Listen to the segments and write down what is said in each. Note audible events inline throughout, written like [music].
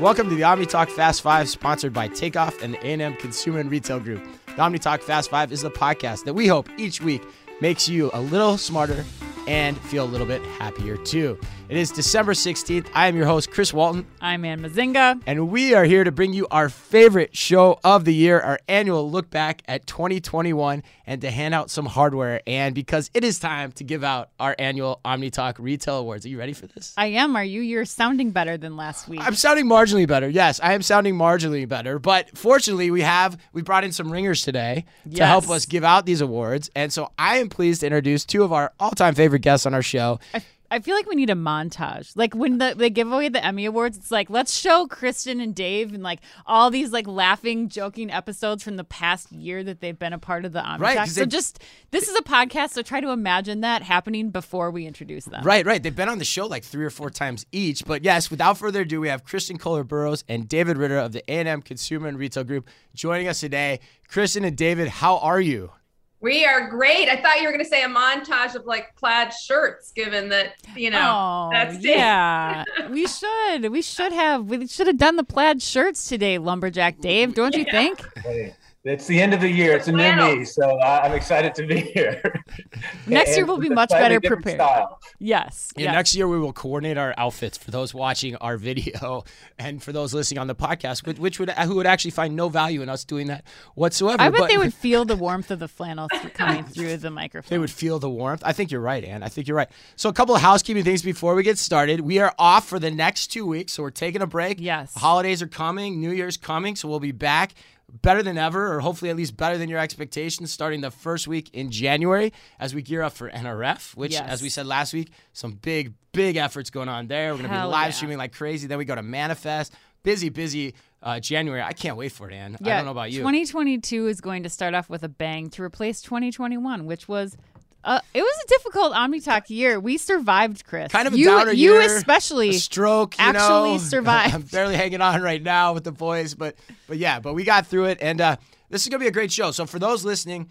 Welcome to the Omni Talk Fast Five, sponsored by Takeoff and the A&M Consumer and Retail Group. The Omni Talk Fast Five is the podcast that we hope each week makes you a little smarter and feel a little bit happier too. It is December 16th. I am your host, Chris Walton, I'm Ann Mezzenga. and we are here to bring you our favorite show of the year, our annual look back at 2021, and to hand out some hardware. And because it is time to give out our annual Omni Talk Retail Awards. Are you ready for this? I am. Are you? You're sounding better than last week. I'm sounding marginally better. Yes, I am sounding marginally better. But fortunately, we have we brought in some ringers today to help us give out these awards. And so I am pleased to introduce two of our all-time favorite guests on our show. I, I feel like we need a montage. Like when the, they give away the Emmy Awards, it's like, let's show Kristin and Dave and like all these like laughing, joking episodes from the past year that they've been a part of the Omni Right, So just, this is a podcast, so try to imagine that happening before we introduce them. Right, right. They've been on the show like three or four times each. But yes, without further ado, we have Kristin Kohler Burrows and David Ritter of the A&M Consumer and Retail Group joining us today. Kristin and David, how are you? We are great. I thought you were going to say a montage of like plaid shirts, given that you know Oh, that's it. yeah. [laughs] we should. We should have. We should have done the plaid shirts today, Lumberjack Dave. Don't you think? Hey, it's the end of the year. It's a new Flannel. me, so I- I'm excited to be here. [laughs] Next year we'll be much better prepared. style. Yes. Yeah, yes. next year we will coordinate our outfits for those watching our video [laughs] and for those listening on the podcast, which, which would who would actually find no value in us doing that whatsoever. I bet but they would [laughs] feel the warmth of the flannel coming through the microphone. They would feel the warmth. I think you're right, Ann. I think you're right. So a couple of housekeeping things before we get started. We are off for the next two weeks, so we're taking a break. Yes. Holidays are coming. New Year's coming, so we'll be back better than ever, or hopefully at least better than your expectations, starting the first week in January as we gear up for NRF, which, Yes. as we said last week, some big, big efforts going on there. We're going to be live yeah. streaming like crazy. Then we go to Manifest. Busy, busy uh, January. I can't wait for it, Ann. I don't know about you. 2022 is going to start off with a bang to replace 2021, which was. Uh, it was a difficult OmniTalk year. We survived, Chris. kind of a you, downer you year. especially. a stroke. You actually know? [laughs] survived. I'm barely hanging on right now with the boys, but but yeah, but we got through it, and uh, this is gonna be a great show. So for those listening,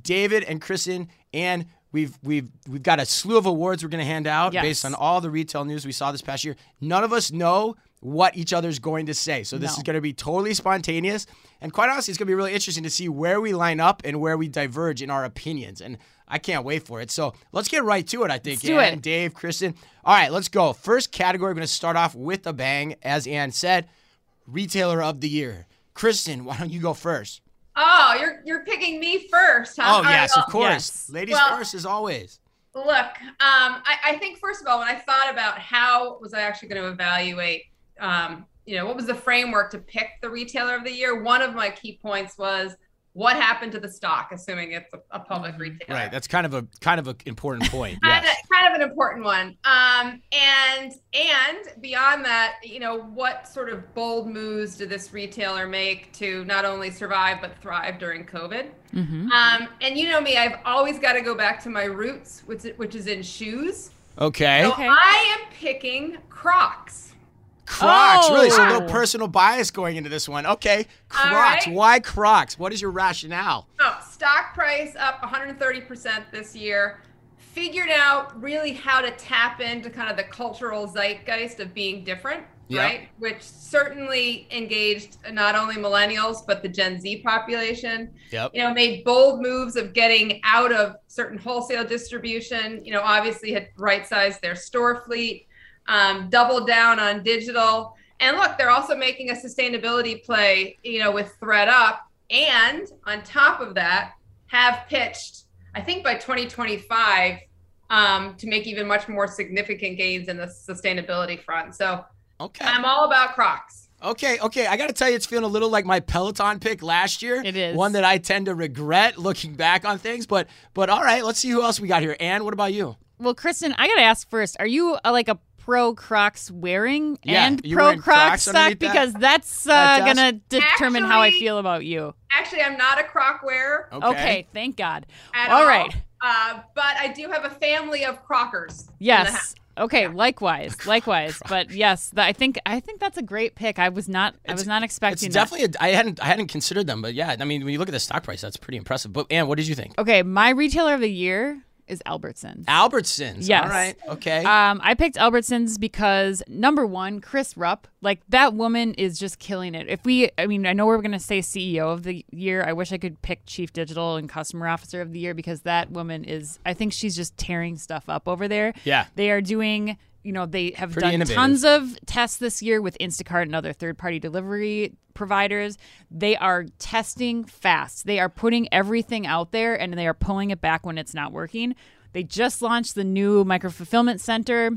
David and Kristin and. We've, we've, we've got a slew of awards we're going to hand out Yes. based on all the retail news we saw this past year. None of us know what each other's going to say. So this No. is going to be totally spontaneous. And quite honestly, it's going to be really interesting to see where we line up and where we diverge in our opinions. And I can't wait for it. So let's get right to it, I think. Let's do Ann, it. Dave, Kristin. All right, let's go. First category, we're going to start off with a bang. As Ann said, retailer of the year. Kristin, why don't you go first? Oh, you're you're picking me first, huh? Oh, All right, yes, well, of course. yes. Ladies Well- first, as always. Look, um, I, I think first of all, when I thought about how was I actually going to evaluate, um, you know, what was the framework to pick the retailer of the year? One of my key points was what happened to the stock, assuming it's a, a public retailer. Right, that's kind of a kind of an important point. kind, Yes. of, kind of an important one. Um, and and beyond that, you know, what sort of bold moves did this retailer make to not only survive but thrive during COVID? Mhm. Um, and you know me, I've always got to go back to my roots, which which is in shoes. Okay. So Okay. I am picking Crocs. Crocs, really? So no Oh. personal bias going into this one. Okay. Crocs. right. Why Crocs? What is your rationale? Oh, stock price up 130% this year. Figured out really how to tap into kind of the cultural zeitgeist of being different, Yep. right? Which certainly engaged not only millennials, but the Gen Z population. Yep. You know, made bold moves of getting out of certain wholesale distribution. You know, obviously had right sized their store fleet, um, doubled down on digital. And look, they're also making a sustainability play, you know, with ThredUp. And on top of that, have pitched, I think by 2025, um, to make even much more significant gains in the sustainability front. So Okay. I'm all about Crocs. Okay, okay. I got to tell you, it's feeling a little like my Peloton pick last year. It is. one that I tend to regret looking back on things. But, but all right, let's see who else we got here. Ann, what about you? Well, Kristin, I got to ask first are you uh, like a pro Crocs wearing Yeah, and pro Crocs, Crocs stock? underneath that? Because that's uh, That going to determine how I feel about you. Actually, I'm not a Croc wearer Okay, thank God. at All all. right. Uh, but I do have a family of Crockers. Yes. house. Okay, likewise, [laughs] likewise. But yes, th- I think I think that's a great pick. I was not I was not It's expecting that. definitely. A, I hadn't. I hadn't considered them, but yeah. I mean, when you look at the stock price, that's pretty impressive. But Ann, what did you think? Okay, my retailer of the year is Albertsons. Albertsons. Yes. All right. Okay. Um, I picked Albertsons because number one, Chris Rupp, like that woman is just killing it. If we, I mean, I know we're going to say CEO of the year. I wish I could pick Chief Digital and Customer Officer of the year because that woman is, I think she's just tearing stuff up over there. Yeah. They are doing, you know, they have Pretty done innovative. tons of tests this year with Instacart and other third party delivery providers. They are testing fast. They are putting everything out there and they are pulling it back when it's not working. They just launched the new micro fulfillment center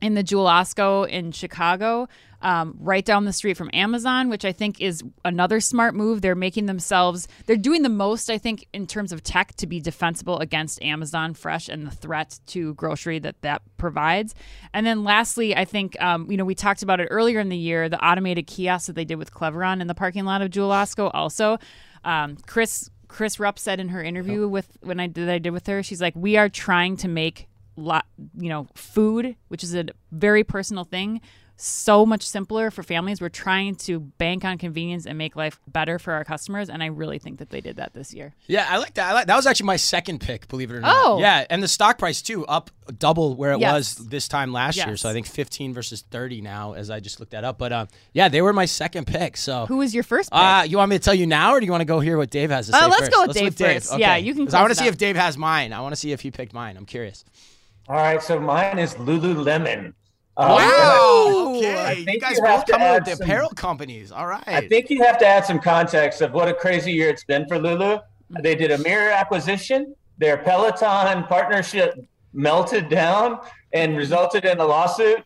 in the Jewel Osco in Chicago, um, right down the street from Amazon, which I think is another smart move. They're making themselves, they're doing the most, I think, in terms of tech to be defensible against Amazon Fresh and the threat to grocery that that provides. And then lastly, I think, um, you know, we talked about it earlier in the year, the automated kiosk that they did with Cleveron in the parking lot of Jewel Osco also. Um, Chris Chris Rupp said in her interview with when I did that I did with her, she's like, we are trying to make lot you know food which is a very personal thing so much simpler for families we're trying to bank on convenience and make life better for our customers and i really think that they did that this year yeah, I like that. I like that was actually my second pick, believe it or not. Oh. Yeah, and the stock price too up double where it Yes. was this time last year. So I think 15 versus 30 now as I just looked that up. But um, yeah, they were my second pick. So who was your first pick? Uh, you want me to tell you now, or do you want to go hear what Dave has to say Uh, let's first? go with Dave first. Yeah, you can 'Cause I want to see out. if Dave has mine. I want to see if he picked mine. I'm curious. All right, so mine is Lululemon. Um, Wow. I Okay. You guys you both have to coming with add the some- apparel companies. All right. I think you have to add some context of what a crazy year it's been for Lulu. They did a mirror acquisition. Their Peloton partnership melted down and resulted in a lawsuit.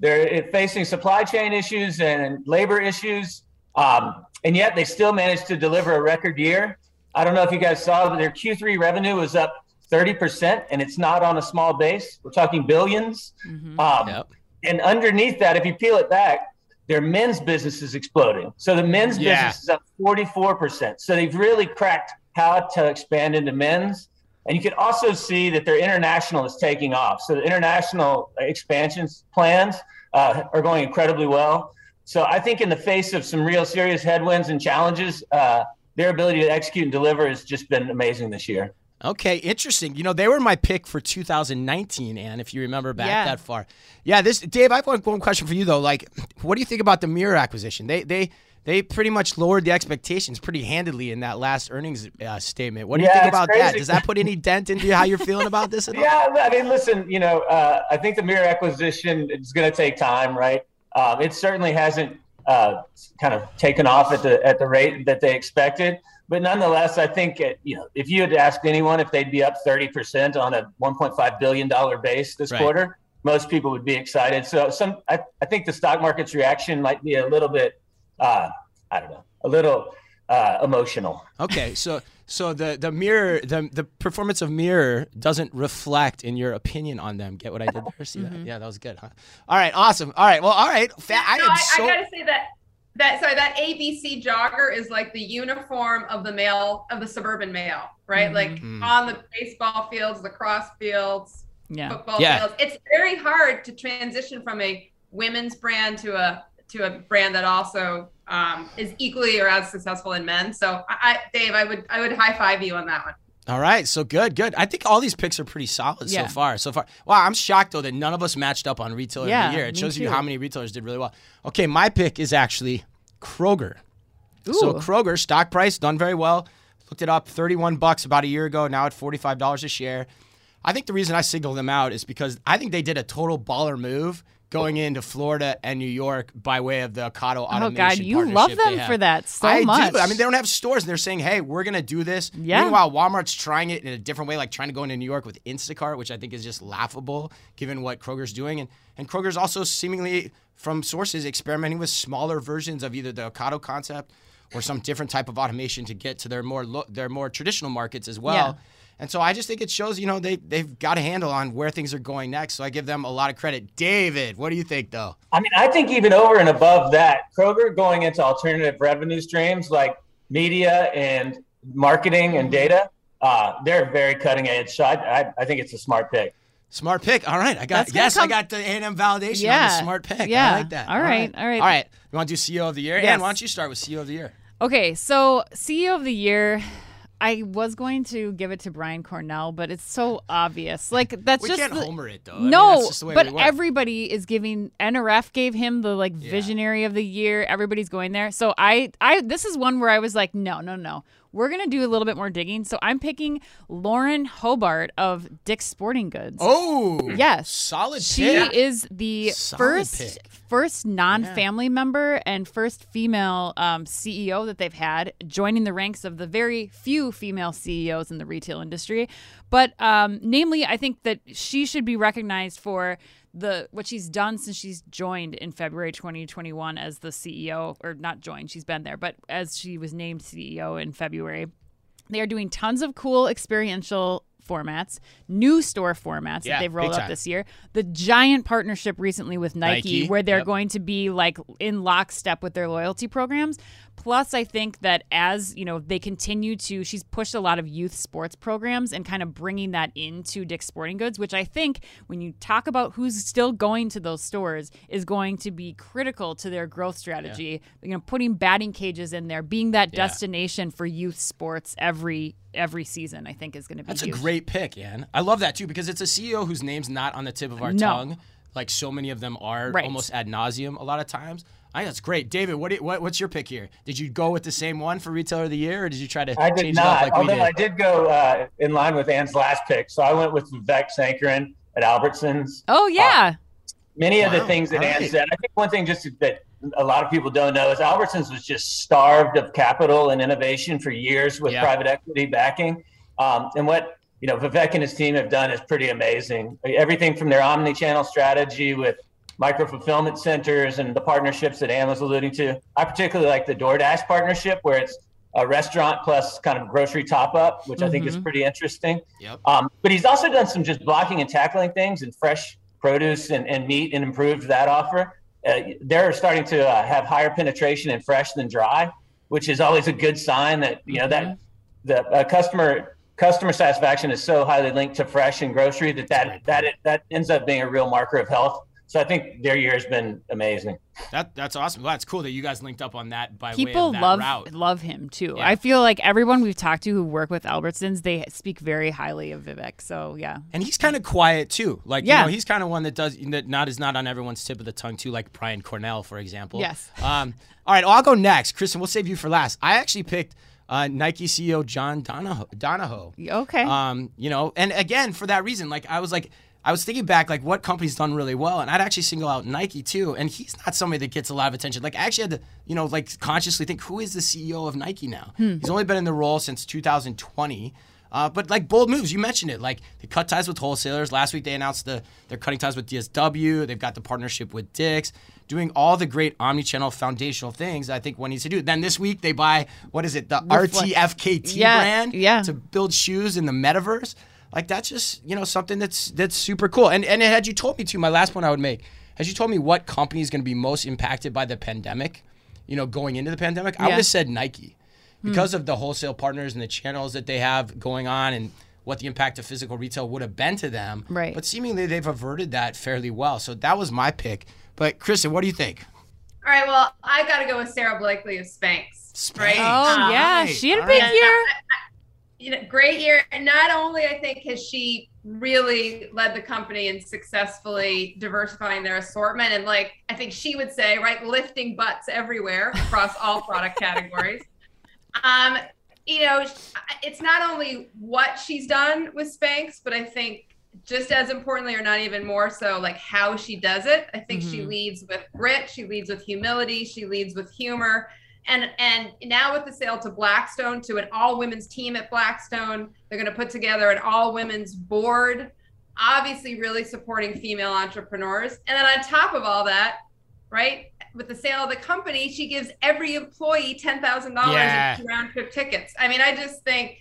They're facing supply chain issues and labor issues, um, and yet they still managed to deliver a record year. I don't know if you guys saw, but their Q3 revenue was up 30%, and it's not on a small base. We're talking 1000000000s Um, Yep. And underneath that, if you peel it back, their men's business is exploding. So the men's Yeah. business is up 44%. So they've really cracked how to expand into men's. And you can also see that their international is taking off. So the international expansions plans uh, are going incredibly well. So I think in the face of some real serious headwinds and challenges, uh, their ability to execute and deliver has just been amazing this year. Okay, interesting. You know, they were my pick for 2019, and if you remember back Yeah. that far. Yeah, this Dave, I have one, one question for you though. Like, what do you think about the Mirror acquisition? They they they pretty much lowered the expectations pretty handedly in that last earnings uh, statement. What do you think it's about that? Does that put any dent into how you're feeling about this at [laughs] all? Yeah, I mean, listen, you know, uh, I think the mirror acquisition is going to take time, right? Um, it certainly hasn't uh, kind of taken off at the at the rate that they expected, but nonetheless, I think it, you know, if you had asked anyone if they'd be up thirty percent on a one point five billion dollar base this Right. quarter, most people would be excited. So, some I, I think the stock market's reaction might be a little bit, uh, I don't know, a little uh, emotional. Okay, so so the the mirror the the performance of mirror doesn't reflect in your opinion on them. Get what I did there? See that? Yeah, that was good. Huh? All right, awesome. All right, well, all right. Fa- I No, am I, so. I gotta say that that sorry that ABC jogger is like the uniform of the male of the suburban male, right? Like Mhm. on the baseball fields, lacrosse fields, yeah football Yeah. fields. It's very hard to transition from a women's brand to a to a brand that also um, is equally or as successful in men. So, I, I, Dave, I would I would high five you on that one. All right, so good, good. I think all these picks are pretty solid Yeah. so far. So far, wow, I'm shocked though that none of us matched up on retailer of the year. It me shows you how many retailers did really well. Okay, my pick is actually Kroger. So Kroger stock price done very well. Looked it up, 31 bucks about a year ago. Now at 45 dollars a share. I think the reason I singled them out is because I think they did a total baller move going into Florida and New York by way of the Ocado automation. oh automation. god you love them for that so I much do. I mean, they don't have stores, and they're saying, "Hey, we're gonna do this." Yeah. Meanwhile, Walmart's trying it in a different way, like trying to go into New York with Instacart, which I think is just laughable given what Kroger's doing, and and Kroger's also seemingly, from sources, experimenting with smaller versions of either the Ocado concept or some different type of automation to get to their more lo- their more traditional markets as well. Yeah. And so I just think it shows, you know, they they've got a handle on where things are going next. So I give them a lot of credit. David, what do you think though? I mean, I think even over and above that, Kroger going into alternative revenue streams like media and marketing and data, uh, they're very cutting edge. So I, I, I think it's a smart pick. Smart pick. All right, I got That's gonna yes, I got the A&M validation on Yeah. the smart pick. Yeah. I like that. All right, all right. all right. You want to do CEO of the year? Yes. And why don't you start with CEO of the year? Okay, so CEO of the year, I was going to give it to Brian Cornell, but it's so obvious. Like that's We just can't the- homer it though. I mean, no, the way but everybody is giving NRF gave him the like Yeah. visionary of the year. Everybody's going there. So I I this is one where I was like, no, no, no. We're gonna do a little bit more digging. So I'm picking Lauren Hobart of Dick's Sporting Goods. Oh, Yes. solid She pick. is the Solid first pick. First non-family member and first female um, CEO that they've had, joining the ranks of the very few female CEOs in the retail industry. But um, namely, I think that she should be recognized for the what she's done since she's joined in February 2021 as the CEO, or not joined, she's been there, but as she was named CEO in February. They are doing tons of cool experiential formats, new store formats Yeah, that they've rolled out this year. The giant partnership recently with Nike, Nike, where they're yep. going to be like in lockstep with their loyalty programs. Plus, I think that as you know, they continue to, she's pushed a lot of youth sports programs and kind of bringing that into Dick's Sporting Goods, which I think when you talk about who's still going to those stores is going to be critical to their growth strategy. You know, putting batting cages in there, being that Yeah. destination for youth sports every every season, I think is going to be That's a great pick, Ann. I love that too because it's a CEO whose name's not on the tip of our No. tongue, like so many of them are, Right. almost ad nauseum a lot of times. I think that's great, David. What, do you- what what's your pick here? Did you go with the same one for retailer of the year, or did you try to I did change not, it up like we although did? I did go uh, in line with Ann's last pick. So I went with Vivek Sankaran at Albertsons. Oh yeah. Many of the things that all Ann right. said, I think one thing just that a lot of people don't know is Albertsons was just starved of capital and innovation for years with Yeah. private equity backing. Um, and what you know Vivek and his team have done is pretty amazing. Everything from their omni-channel strategy with micro fulfillment centers and the partnerships that Ann was alluding to. I particularly like the DoorDash partnership where it's a restaurant plus kind of grocery top up, which I think is pretty interesting. Yep. Um, but he's also done some just blocking and tackling things and fresh produce and, and meat and improved that offer. Uh, they're starting to uh, have higher penetration in fresh than dry, which is always a good sign that you know that the uh, customer customer satisfaction is so highly linked to fresh and grocery that that that that ends up being a real marker of health. So I think their year has been amazing. That that's awesome. Well, that's cool that you guys linked up on that by way People of that love route. love him too. Yeah. I feel like everyone we've talked to who work with Albertsons, they speak very highly of Vivek. So yeah. And he's kind of quiet too. Like Yeah. you know, he's kind of one that does that not is not on everyone's tip of the tongue too, like Brian Cornell, for example. Yes. Um. All right, well, I'll go next, Kristin. We'll save you for last. I actually picked uh, Nike CEO John Donahoe. Donahoe. Okay. Um, you know, and again for that reason, like I was like, I was thinking back, like what company's done really well, and I'd actually single out Nike too. And he's not somebody that gets a lot of attention. Like I actually had to, you know, like consciously think, who is the CEO of Nike now? He's only been in the role since 2020. Uh, but like bold moves, you mentioned it. Like they cut ties with wholesalers. Last week they announced the they're cutting ties with DSW. They've got the partnership with Dick's, doing all the great omni-channel foundational things. I think one needs to do. Then this week they buy what is it, the RTFKT Yeah, brand, yeah. to build shoes in the metaverse. Like that's just you know something that's that's super cool. And and had you told me to, my last point I would make, had you told me what company is going to be most impacted by the pandemic, you know, going into the pandemic, I would have said Nike, because of the wholesale partners and the channels that they have going on and what the impact of physical retail would have been to them. Right. But seemingly they've averted that fairly well. So that was my pick. But Kristin, what do you think? All right, well, I got to go with Sara Blakely of Spanx. Right? oh Um, yeah, she had a big right. year. You know, great year. And not only I think has she really led the company in successfully diversifying their assortment, and like I think she would say, right, lifting butts everywhere across all product categories. Um, you know, it's not only what she's done with Spanx, but I think just as importantly, or not even more so, like how she does it. I think she Mhm. leads with grit, she leads with humility, she leads with humor and and now with the sale to Blackstone to an all women's team at Blackstone, they're going to put together an all women's board, obviously really supporting female entrepreneurs. And then on top of all that, right, with the sale of the company, she gives every employee ten thousand Yeah. dollars in round trip tickets. I mean, I just think,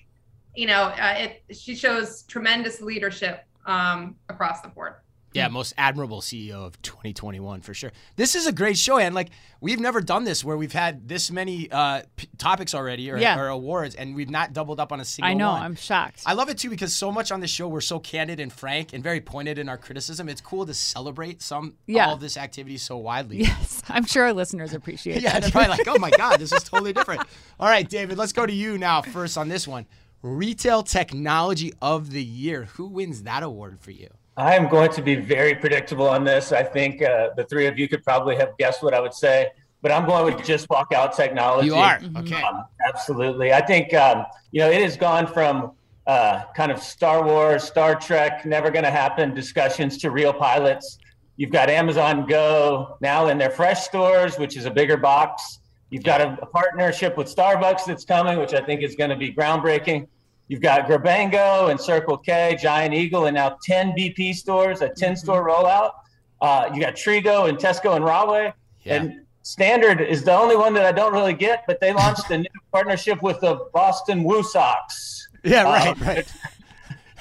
you know, uh, it she shows tremendous leadership um, across the board. Yeah, most admirable CEO of 2021 for sure. This is a great show, and like we've never done this where we've had this many uh, p- topics already or, Yeah. or awards, and we've not doubled up on a single I know. one. I'm shocked. I love it too because so much on the show we're so candid and frank and very pointed in our criticism. It's cool to celebrate some Yeah. all of this activity so widely. yes, I'm sure our listeners [laughs] appreciate it. Yeah, they're probably like, oh my God, this is totally different. [laughs] All right, David, let's go to you now first on this one. Retail Technology of the Year. Who wins that award for you? I am going to be very predictable on this. I think uh, the three of you could probably have guessed what I would say, but I'm going with just walk out technology. You are okay. Um, absolutely. I think um, you know it has gone from uh, kind of Star Wars, Star Trek, never going to happen discussions to real pilots. You've got Amazon Go now in their fresh stores, which is a bigger box. You've got a, a partnership with Starbucks that's coming, which I think is going to be groundbreaking. You've got Grabango and Circle K, Giant Eagle, and now 10 BP stores, a 10 store rollout. Uh, you got Trigo and Tesco and REWE. Yeah. And Standard is the only one that I don't really get, but they launched a new [laughs] partnership with the Boston Woo Sox. Yeah, right, Um, right. [laughs]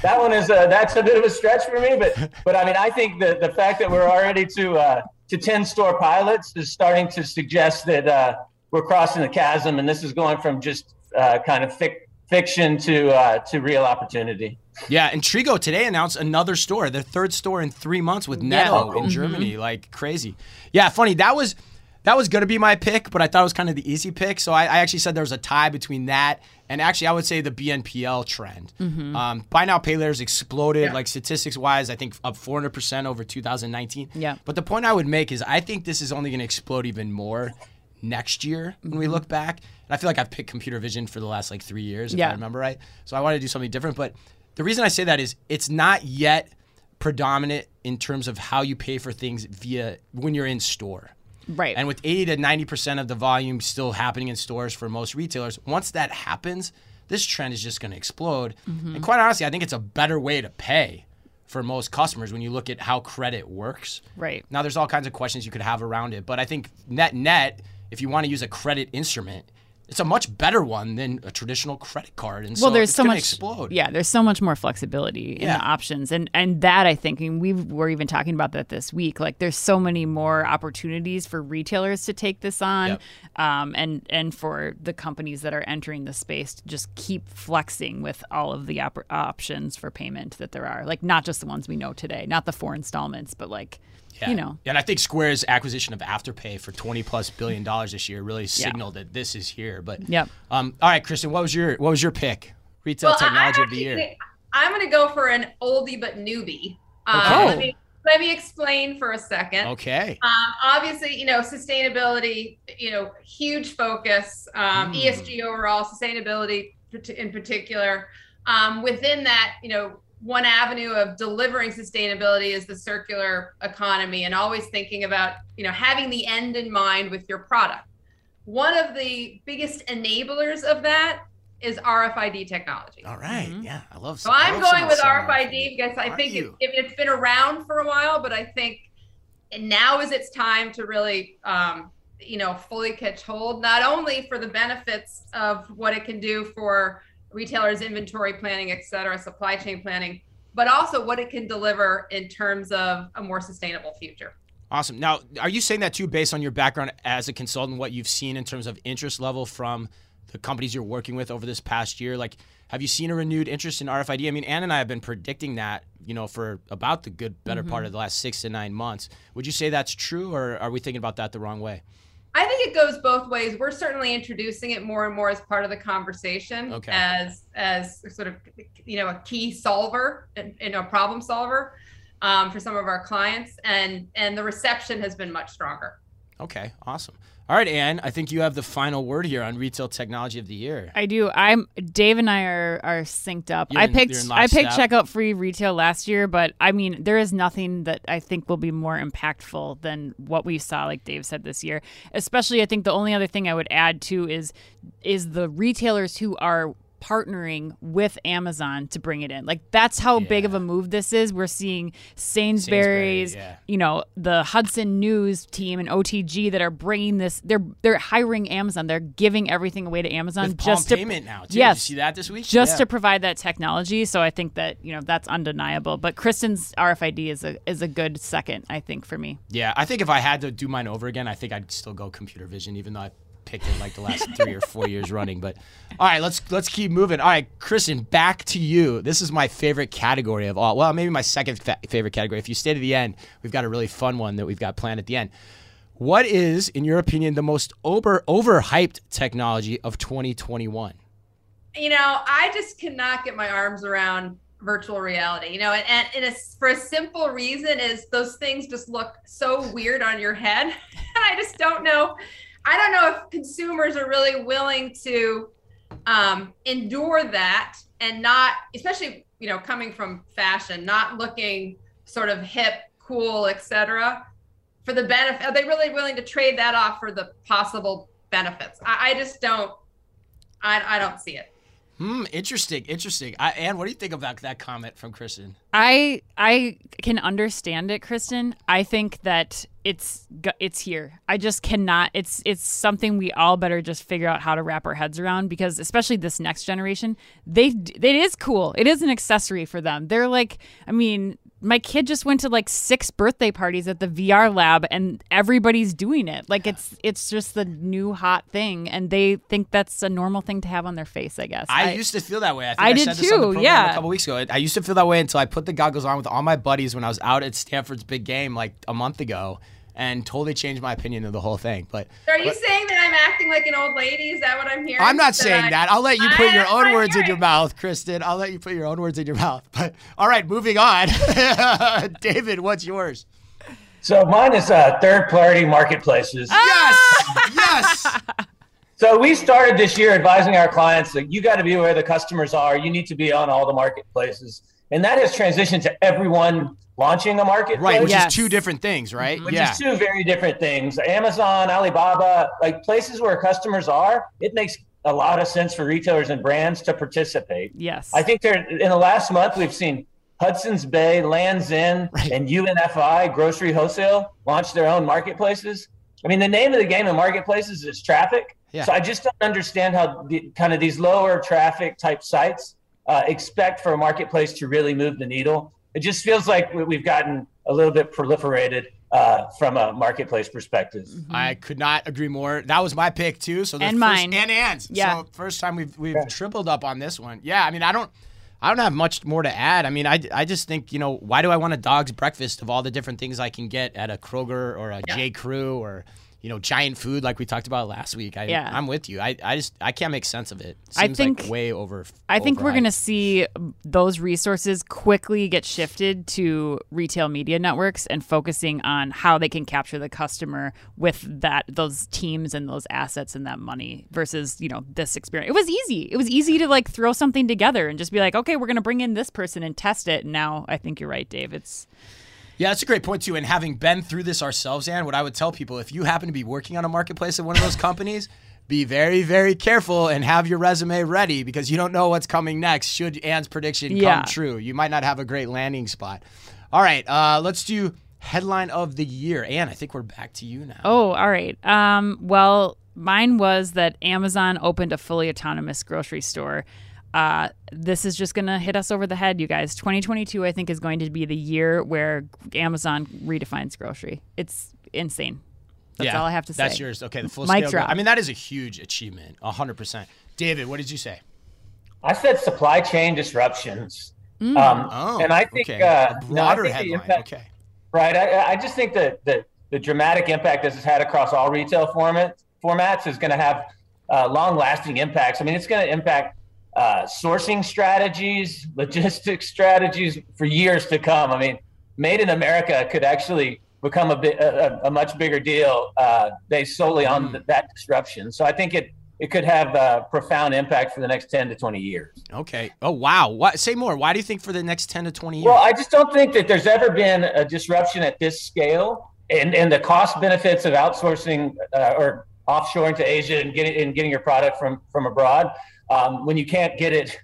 That one is a, that's a bit of a stretch for me, but but I mean I think that the fact that we're already to uh, to ten store pilots is starting to suggest that uh, we're crossing the chasm, and this is going from just uh, kind of fic- fiction to uh, to real opportunity. Yeah, and Trigo today announced another store, their third store in three months with Netto in Germany, like crazy. Yeah, funny. That was that was gonna be my pick, but I thought it was kind of the easy pick. So I, I actually said there was a tie between that and actually I would say the BNPL trend. Um, buy now pay later's exploded, like statistics wise. I think up 400 percent over 2019. Yeah. But the point I would make is I think this is only gonna explode even more next year when we look back. I feel like I've picked computer vision for the last like three years, if Yeah. I remember right. So I wanted to do something different. But the reason I say that is it's not yet predominant in terms of how you pay for things via when you're in store. Right. And with 80 to 90% of the volume still happening in stores for most retailers, once that happens, this trend is just going to explode. Mm-hmm. And quite honestly, I think it's a better way to pay for most customers when you look at how credit works. Right. Now, there's all kinds of questions you could have around it, but I think net net, if you want to use a credit instrument, it's a much better one than a traditional credit card. And well, so there's it's so much. explode. Yeah, there's so much more flexibility in Yeah. the options, and and that I think, and we were even talking about that this week. Like, there's so many more opportunities for retailers to take this on, Yep. um, and and for the companies that are entering the space to just keep flexing with all of the op- options for payment that there are. Like, not just the ones we know today, not the four installments, but like, Yeah. you know, And I think Square's acquisition of Afterpay for 20 plus billion dollars this year really signaled that this is here. But Yep. um, all right, Kristin, what was your what was your pick? Retail Well, technology I'm of the year. I'm going to go for an oldie but newbie. Um, Okay. let, me, let me explain for a second. Okay. Um, obviously, you know, sustainability, you know, huge focus, um, Mm. ESG overall, sustainability in particular. Um, within that, you know, one avenue of delivering sustainability is the circular economy and always thinking about, you know, having the end in mind with your product. One of the biggest enablers of that is RFID technology. All right. Mhm. Yeah, I love. So I I'm going with some RFID because I think it, has been around for a while, but I think now is its time to really, um, you know, fully catch hold, not only for the benefits of what it can do for retailers' inventory planning, et cetera, supply chain planning, but also what it can deliver in terms of a more sustainable future. Awesome. Now, are you saying that too, based on your background as a consultant, what you've seen in terms of interest level from the companies you're working with over this past year? Like, have you seen a renewed interest in RFID? I mean, Ann and I have been predicting that, you know, for about the good better part mm-hmm. of the last six to nine months. Would you say that's true, or are we thinking about that the wrong way? I think it goes both ways. We're certainly introducing it more and more as part of the conversation, Okay. as as sort of you know a key solver and know, a problem solver um, for some of our clients, and and the reception has been much stronger. Okay, awesome. All right, Ann, I think you have the final word here on retail technology of the year. I do. I'm Dave and I are are synced up. You're I in- picked I picked checkout free retail last year, but I mean there is nothing that I think will be more impactful than what we saw, like Dave said this year. Especially, I think the only other thing I would add too is is the retailers who are partnering with Amazon to bring it in. Like that's how big of a move this is. We're seeing Sainsbury's, yeah. you know, the Hudson News team and OTG that are bringing this. They're they're hiring Amazon. They're giving everything away to Amazon With just to payment now, too. Yes. Did you see that this week? just Yeah. to provide that technology. So I think that you know that's undeniable. But Kristin's RFID is a is a good second, I think, for me. Yeah, I think if I had to do mine over again, I think I'd still go computer vision, even though I picked it like the last three or four years running. But all right, let's let's keep moving. All right, Kristin, back to you. This is my favorite category of all. Well, maybe my second fa- favorite category. If you stay to the end, we've got a really fun one that we've got planned at the end. What is, in your opinion, the most over overhyped technology of 2021? you know, I just cannot get my arms around virtual reality, you know, and, and, it's for a simple reason is those things just look so weird on your head. and [laughs] I just don't know. I don't know if consumers are really willing to um, endure that and not, especially, you know, coming from fashion, not looking sort of hip, cool, etc. For the benefit, are they really willing to trade that off for the possible benefits? I, I just don't. I, I don't see it. Hmm, interesting, interesting. I, Anne, what do you think about that comment from Kristin? I I can understand it, Kristin. I think that it's it's here. I just cannot. It's it's something we all better just figure out how to wrap our heads around because especially this next generation, they it is cool. It is an accessory for them. They're like, I mean, my kid just went to like six birthday parties at the VR lab and everybody's doing it. Like it's it's just the new hot thing and they think that's a normal thing to have on their face, I guess. I, I used to feel that way. I, I, I did too. yeah. A couple weeks ago. I used to feel that way until I put the goggles on with all my buddies when I was out at Stanford's big game like a month ago and totally changed my opinion of the whole thing. But are you but, saying that I'm acting like an old lady? Is that what I'm hearing? I'm not saying that. I'll let you put I, your own words in your mouth, Kristin. I'll let you put your own words in your mouth. But all right, moving on. [laughs] David, what's yours? So mine is uh, third party marketplaces. Yes, yes. [laughs] So we started this year advising our clients that you got to be where the customers are. You need to be on all the marketplaces, and that has transitioned to everyone launching a marketplace. Right, which yes. is two different things, right? Which yeah. is two very different things. Amazon, Alibaba, like places where customers are, it makes a lot of sense for retailers and brands to participate. Yes. I think there in the last month we've seen Hudson's Bay, Lands End, right. and UNFI Grocery Wholesale launch their own marketplaces. I mean, the name of the game in marketplaces is traffic. Yeah. So I just don't understand how the, kind of these lower traffic type sites uh, expect for a marketplace to really move the needle. It just feels like we've gotten a little bit proliferated uh, from a marketplace perspective. Mm-hmm. I could not agree more. That was my pick too. So and first, mine and Anne's. Yeah. So first time we've we've yeah. tripled up on this one. Yeah. I mean, I don't. I don't have much more to add. I mean, I, I just think, you know, why do I want a dog's breakfast of all the different things I can get at a Kroger or a yeah. J. Crew or you know, giant food like we talked about last week. I, yeah. I'm with you. I, I just I can't make sense of it. it I think like way over. I think we're gonna see those resources quickly get shifted to retail media networks and focusing on how they can capture the customer with that those teams and those assets and that money versus you know this experience. It was easy. It was easy to like throw something together and just be like, okay, we're gonna bring in this person and test it. And now I think you're right, Dave. It's yeah, that's a great point too. And having been through this ourselves, Anne, what I would tell people if you happen to be working on a marketplace at one of those companies, be very, very careful and have your resume ready because you don't know what's coming next. Should Anne's prediction yeah. come true, you might not have a great landing spot. All right, uh, let's do headline of the year. Anne, I think we're back to you now. Oh, all right. Um, well, mine was that Amazon opened a fully autonomous grocery store uh, this is just going to hit us over the head, you guys. 2022, I think, is going to be the year where Amazon redefines grocery. It's insane. That's yeah, all I have to say. That's yours. Okay, the full Mic scale. Drop. I mean, that is a huge achievement. 100%. David, what did you say? I said supply chain disruptions. Mm. Um, oh, and I think okay. uh, broader no, I think headline. Impact, okay. Right. I, I just think that the, the dramatic impact this has had across all retail format, formats is going to have uh, long lasting impacts. I mean, it's going to impact uh, sourcing strategies, logistics strategies for years to come. I mean, made in America could actually become a bit a, a much bigger deal uh, based solely on mm. that disruption. So I think it it could have a profound impact for the next 10 to 20 years. Okay. Oh wow. What say more. Why do you think for the next 10 to 20 years? Well, I just don't think that there's ever been a disruption at this scale and and the cost benefits of outsourcing uh, or offshoring to Asia and getting and getting your product from from abroad um, when you can't get it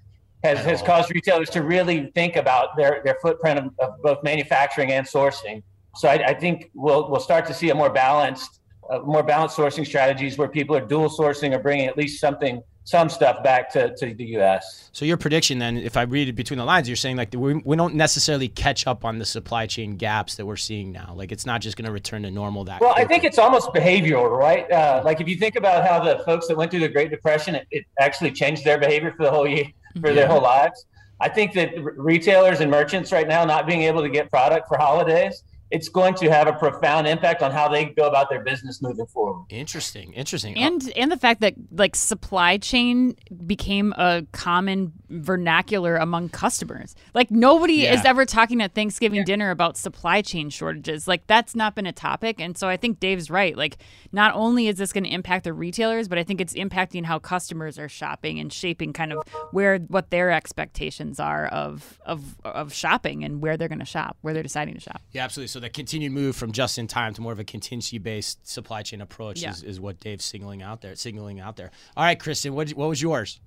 has, has caused retailers to really think about their, their footprint of, of both manufacturing and sourcing. So I, I, think we'll, we'll start to see a more balanced, uh, more balanced sourcing strategies where people are dual sourcing or bringing at least something some stuff back to, to the U.S. So your prediction then, if I read it between the lines, you're saying like we, we don't necessarily catch up on the supply chain gaps that we're seeing now. Like it's not just going to return to normal. That well, quickly. I think it's almost behavioral, right? Uh, like if you think about how the folks that went through the Great Depression, it, it actually changed their behavior for the whole year, for yeah. their whole lives. I think that retailers and merchants right now not being able to get product for holidays it's going to have a profound impact on how they go about their business moving forward. Interesting, interesting. Uh, and and the fact that like supply chain became a common vernacular among customers. Like nobody Yeah. is ever talking at Thanksgiving dinner about supply chain shortages. Like that's not been a topic. And so I think Dave's right. Like not only is this going to impact the retailers, but I think it's impacting how customers are shopping and shaping kind of where what their expectations are of of of shopping and where they're going to shop, where they're deciding to shop. Yeah, absolutely. So the continued move from just in time to more of a contingency based supply chain approach Yeah. is, is what Dave's signaling out there. Signaling out there. All right, Kristin, what what was yours?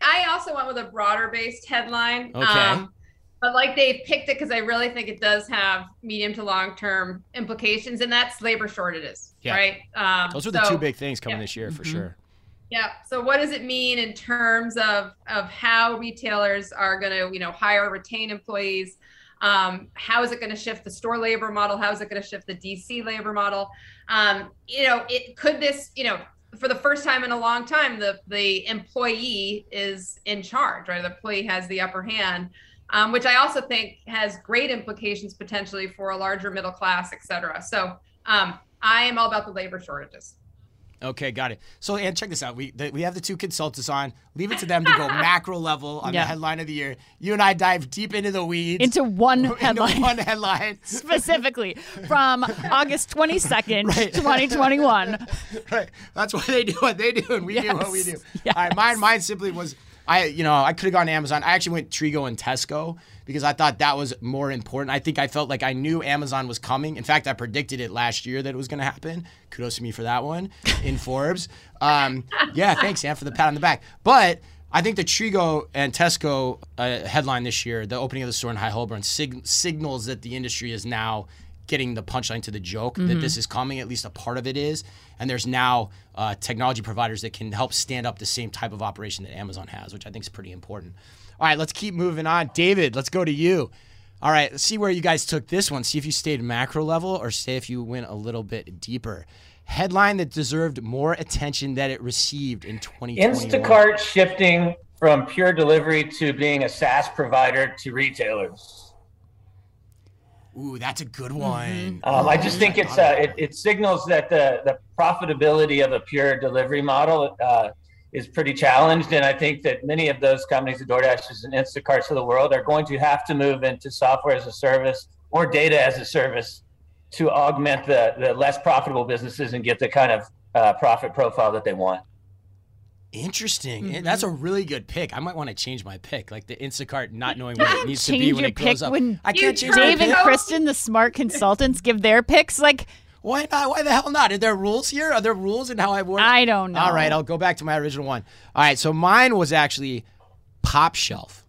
I also went with a broader based headline. Okay. Um, but like they picked it because I really think it does have medium to long term implications, and that's labor shortages, Yeah. right? Um, Those are the so- two big things coming yeah. this year for Mhm. sure. Yeah. So what does it mean in terms of of how retailers are going to, you know, hire, retain employees? Um, how is it going to shift the store labor model? How is it going to shift the DC labor model? Um, you know, it could this, you know, for the first time in a long time, the the employee is in charge, right? The employee has the upper hand, um, which I also think has great implications potentially for a larger middle class, et cetera. So um, I am all about the labor shortages. Okay, got it. So, and check this out. We the, we have the two consultants on. Leave it to them to go [laughs] macro level on Yeah. the headline of the year. You and I dive deep into the weeds. Into one [laughs] into headline. one headline. [laughs] specifically from August 22nd, Right. 2021. right. That's why they do what they do, and we do what we do. Yes. All right. Mine, mine simply was, I, you know, I could have gone to Amazon. I actually went Trigo and Tesco because I thought that was more important. I think I felt like I knew Amazon was coming. In fact, I predicted it last year that it was going to happen. Kudos to me for that one [laughs] in Forbes. Um, yeah, thanks, Sam, for the pat on the back. But I think the Trigo and Tesco uh, headline this year, the opening of the store in High Holborn, sig- signals that the industry is now getting the punchline to the joke that this is coming. At least a part of it is, and there's now uh, technology providers that can help stand up the same type of operation that Amazon has, which I think is pretty important. All right, let's keep moving on. David, let's go to you. All right, let's see where you guys took this one. See if you stayed macro level or say if you went a little bit deeper. Headline that deserved more attention that it received in 2021. Instacart shifting from pure delivery to being a SaaS provider to retailers. Ooh, that's a good one. Um, I just think it's uh, it, it signals that the the profitability of a pure delivery model uh, is pretty challenged, and I think that many of those companies, the DoorDashes and Instacarts of the world, are going to have to move into software as a service or data as a service to augment the the less profitable businesses and get the kind of uh, profit profile that they want. Interesting. And That's mm-hmm. a really good pick. I might want to change my pick, like the Instacart not knowing what it [laughs] needs to be when it grows up. when I can't change Dave and Kristin, the smart consultants, give their picks. Like, Why not? Why the hell not? Are there rules here? Are there rules in how I work? I don't know. All right, I'll go back to my original one. All right, so mine was actually Pop Shelf.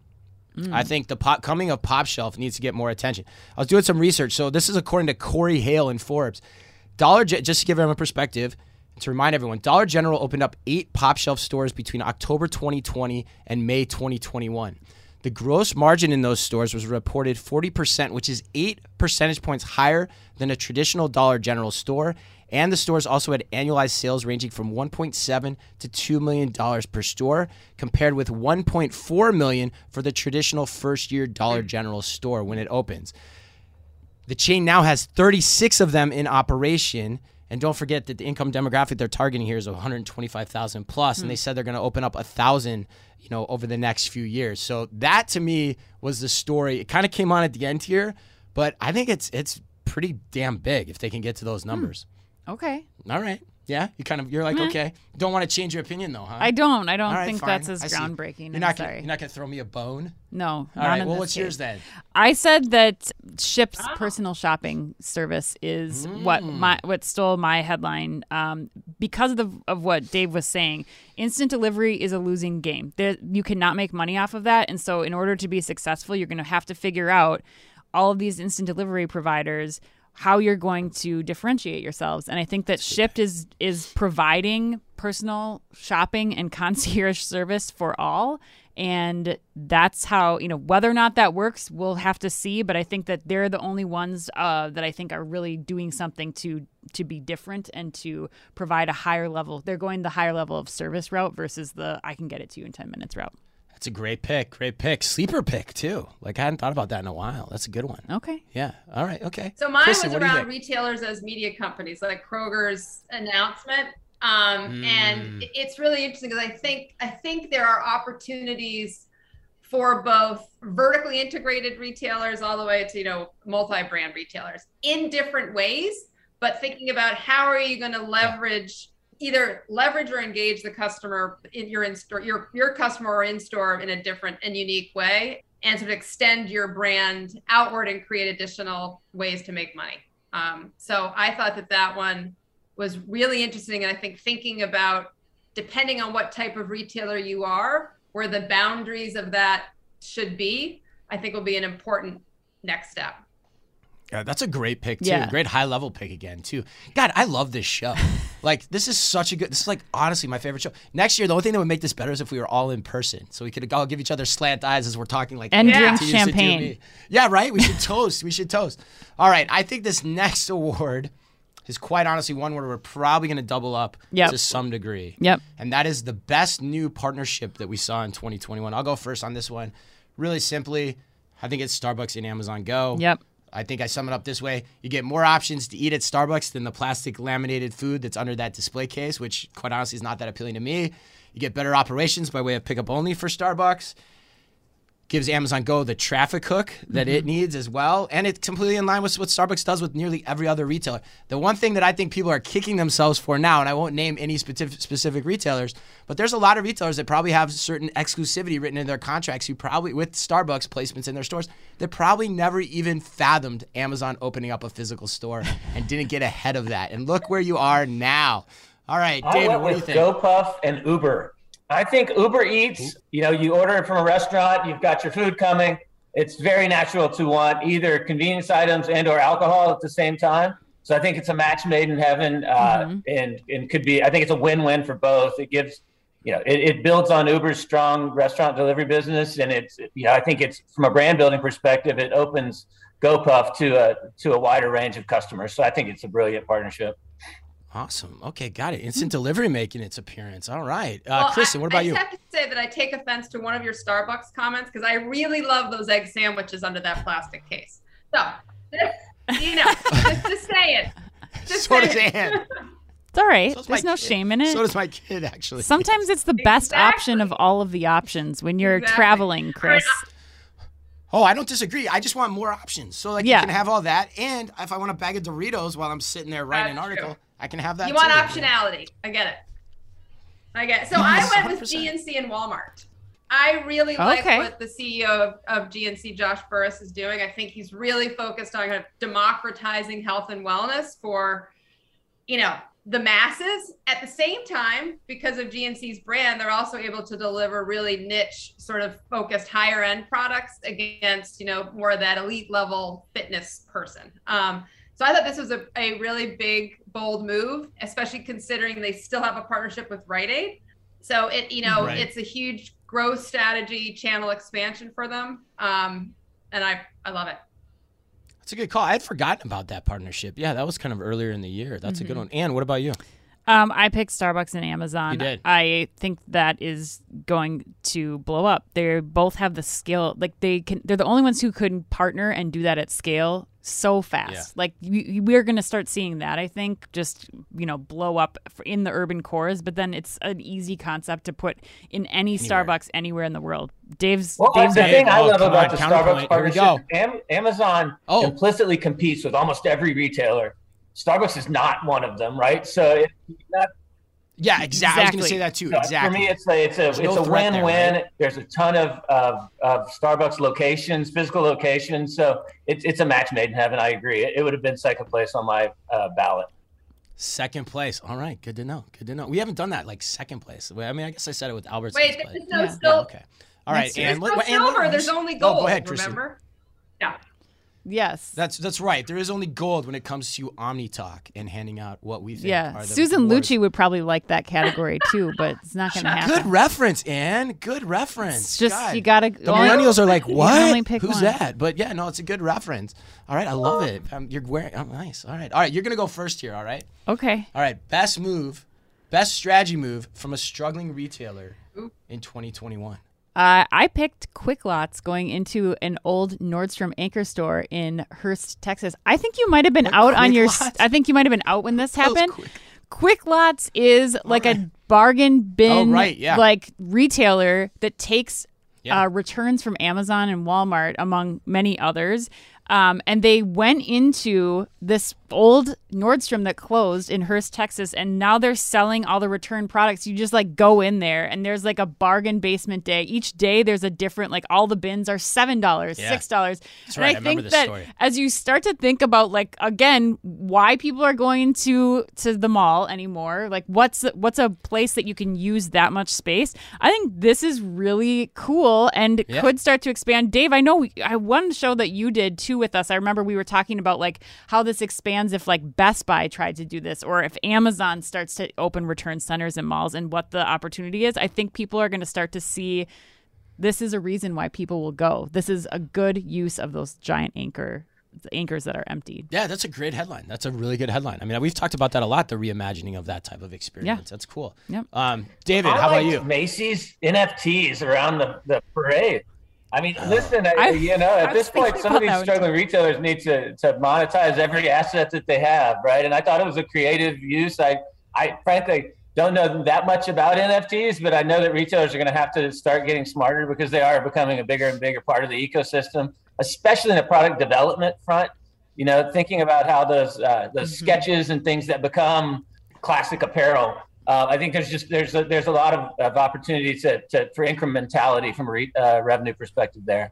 I mm. think the pop coming of Pop Shelf needs to get more attention. I was doing some research. So this is according to Corey Hale in Forbes. Dollar just to give everyone a perspective, to remind everyone, Dollar General opened up eight Pop Shelf stores between October 2020 and May 2021. The gross margin in those stores was reported 40%, which is eight percentage points higher than a traditional Dollar General store. And the stores also had annualized sales ranging from 1.7 to 2 million dollars per store, compared with 1.4 million for the traditional first-year Dollar hmm. General store when it opens. The chain now has 36 of them in operation. And don't forget that the income demographic they're targeting here is 125,000 plus, and they hmm. said they're going to open up a thousand, you know, over the next few years. So that to me was the story. It kind of came on at the end here, but I think it's it's pretty damn big if they can get to those hmm. numbers. Okay. All right, yeah, you kind of you're like okay, don't want to change your opinion though, huh? I don't. I don't All right, think fine. that's as groundbreaking. You're not gonna, you're not gonna throw me a bone. no. All not right, in well, this what's case. yours then? I said that Shipt's personal shopping service is what Mm. my what stole my headline um, because of the of what Dave was saying. Instant delivery is a losing game. There, you cannot make money off of that, and so in order to be successful, you're going to have to figure out all of these instant delivery providers how you're going to differentiate yourselves. And I think that Shipt is is providing personal shopping and [laughs] concierge service for all. And that's how, you know, whether or not that works, we'll have to see. But I think that they're the only ones uh, that I think are really doing something to to be different and to provide a higher level. They're going the higher level of service route versus the I can get it to you in 10 minutes route. It's a great pick. Great pick. Sleeper pick too. Like I hadn't thought about that in a while. That's a good one. Okay. Yeah. All right. Okay. So mine Kristin, was what do you around retailers as media companies, like Kroger's announcement. Um, Mm. And it's really interesting because I think I think there are opportunities for both vertically integrated retailers all the way to you know multi-brand retailers in different ways. But thinking about how are you going to leverage either leverage or engage the customer in your in store your your customer or in store in a different and unique way and sort of extend your brand outward and create additional ways to make money. Um, so i thought that that one was really interesting and i think thinking about depending on what type of retailer you are where the boundaries of that should be i think will be an important next step Yeah, that's a great pick too. Yeah. Great high level pick again too. God, I love this show. [laughs] like this is such a good. This is like honestly my favorite show. Next year, the only thing that would make this better is if we were all in person, so we could all give each other slant eyes as we're talking. Like And Yeah. drink to you, sit to champagne. Yeah, right. We should [laughs] toast. We should toast. All right. I think this next award is quite honestly one where we're probably going to double up Yep. to some degree. Yep. And that is the best new partnership that we saw in 2021. I'll go first on this one. Really simply, I think it's Starbucks and Amazon Go. Yep. I think I sum it up this way. You get more options to eat at Starbucks than the plastic laminated food that's under that display case, which quite honestly is not that appealing to me. You get better operations by way of pickup only for Starbucks. Gives Amazon Go the traffic hook that it mm-hmm. needs as well. And it's completely in line with what Starbucks does with nearly every other retailer. The one thing that I think people are kicking themselves for now, and I won't name any specific, specific retailers, but there's a lot of retailers that probably have certain exclusivity written in their contracts who probably, with Starbucks placements in their stores, that probably never even fathomed Amazon opening up a physical store and didn't get ahead of that. And look where you are now. All right, I David, what do you with think? GoPuff and Uber. I think Uber Eats, you know, you order it from a restaurant, you've got your food coming. It's very natural to want either convenience items and or alcohol at the same time. So I think it's a match made in heaven, uh, and and could be. I think it's a win-win for both. It gives, you know, it, it builds on Uber's strong restaurant delivery business, and it's, you know, I think it's from a brand building perspective, it opens GoPuff to a to a wider range of customers. So I think it's a brilliant partnership. Awesome. Okay, got it. Instant delivery making its appearance. All right. Uh, Well, Kristin, what about I you? just have to say that I take offense to one of your Starbucks comments because I really love those egg sandwiches under that plastic case. So, you know, just, just say it. [laughs] Just So say does it. Anne. It's all right. So There's no kid. shame in it. So does my kid, actually. Sometimes it's the best option of all of the options when you're Exactly. traveling, Chris. Oh, I don't disagree. I just want more options. So like Yeah. you can have all that, and if I want a bag of Doritos while I'm sitting there writing an article, true. I can have that. You want too. optionality. I get it. I get it. So I went with 100%. GNC and Walmart. I really like Okay. what the CEO of, of GNC, Josh Burris, is doing. I think he's really focused on kind of democratizing health and wellness for, you know, the masses. At the same time, because of GNC's brand, they're also able to deliver really niche, sort of focused higher end products against, you know, more of that elite level fitness person. Um, so I thought this was a, a really big, bold move, especially considering they still have a partnership with Rite Aid. So it, you know, Right. it's a huge growth strategy, channel expansion for them. Um, and I, I love it. That's a good call. I had forgotten about that partnership. Yeah, that was kind of earlier in the year. That's a Mm-hmm. good one. And what about you? Um, I picked Starbucks and Amazon. You did. I think that is going to blow up. They both have the skill. Like they can. They're the only ones who can partner and do that at scale so fast. Yeah. Like we, we're going to start seeing that. I think just you know blow up in the urban cores. But then it's an easy concept to put in any Anywhere. Starbucks anywhere in the world. Dave's. Well, Dave's the Dave, thing I oh, love about on, the. Starbucks partnership, Am- Amazon Oh. implicitly competes with almost every retailer. Starbucks is not one of them, right? So it's not, Yeah, exactly. I was going to say that too. so Exactly. for me, it's a it's a There's it's no a threat there, win-win. right? There's a ton of, of of Starbucks locations, physical locations. So it's it's a match made in heaven. I agree. It, it would have been second place on my uh, ballot. Second place. All right. Good to know. Good to know. We haven't done that like second place. I mean, I guess I said it with Albertsons. Wait, but- there's no Yeah. still. Yeah, okay. All right. That's- And There's no and let- silver. There's only Oh, gold. go ahead, Kristin. remember? Yeah. Yes. That's that's right. There is only gold when it comes to Omni Talk and handing out what we think. yeah. are the Susan awards. Lucci would probably like that category too, but it's not going to happen. Good reference, Anne. Good reference. It's just God. you gotta. The millennials are like, You what? can only pick Who's one. that? But yeah, no, it's a good reference. All right, I love it. Um, you're wearing. Oh, nice. All right, all right. You're gonna go first here. All right. Okay. All right. Best move, best strategy move from a struggling retailer Ooh. in 2021. Uh, I picked Quick Lots going into an old Nordstrom anchor store in Hurst, Texas. I think you might have been What, out on your. Lots? I think you might have been out when this happened. quick- Quick Lots is like right. a bargain bin, Oh, right, yeah. like retailer that takes Yeah. uh, returns from Amazon and Walmart, among many others. Um, and they went into this old Nordstrom that closed in Hurst, Texas, and now they're selling all the return products. You just like go in there, and there's like a bargain basement day. Each day there's a different, like all the bins are seven dollars, Yeah. six dollars. And I I think that story. as you start to think about like again why people are going to to the mall anymore like what's what's a place that you can use that much space i think this is really cool and Yeah. could start to expand dave i know i one show that you did too with us i remember we were talking about like how this expands if like best buy tried to do this or if amazon starts to open return centers in malls and what the opportunity is i think people are going to start to see this is a reason why people will go. This is a good use of those giant anchor anchors that are emptied. Yeah, that's a great headline. That's a really good headline. I mean, we've talked about that a lot. The reimagining of that type of experience. Yeah. That's cool. Yep. Um, David, I how about you? Macy's NFTs around the, the parade. I mean, listen, I, I- you know, at was this point, some of these that one, struggling retailers need to, to monetize every asset that they have, right? And I thought it was a creative use. I, I frankly don't know that much about NFTs, but I know that retailers are going to have to start getting smarter because they are becoming a bigger and bigger part of the ecosystem, especially in the product development front. You know, thinking about how those uh, those Mhm. sketches and things that become classic apparel. Uh, I think there's just there's a, there's a lot of, of opportunity to, to for incrementality from a re, uh, revenue perspective there.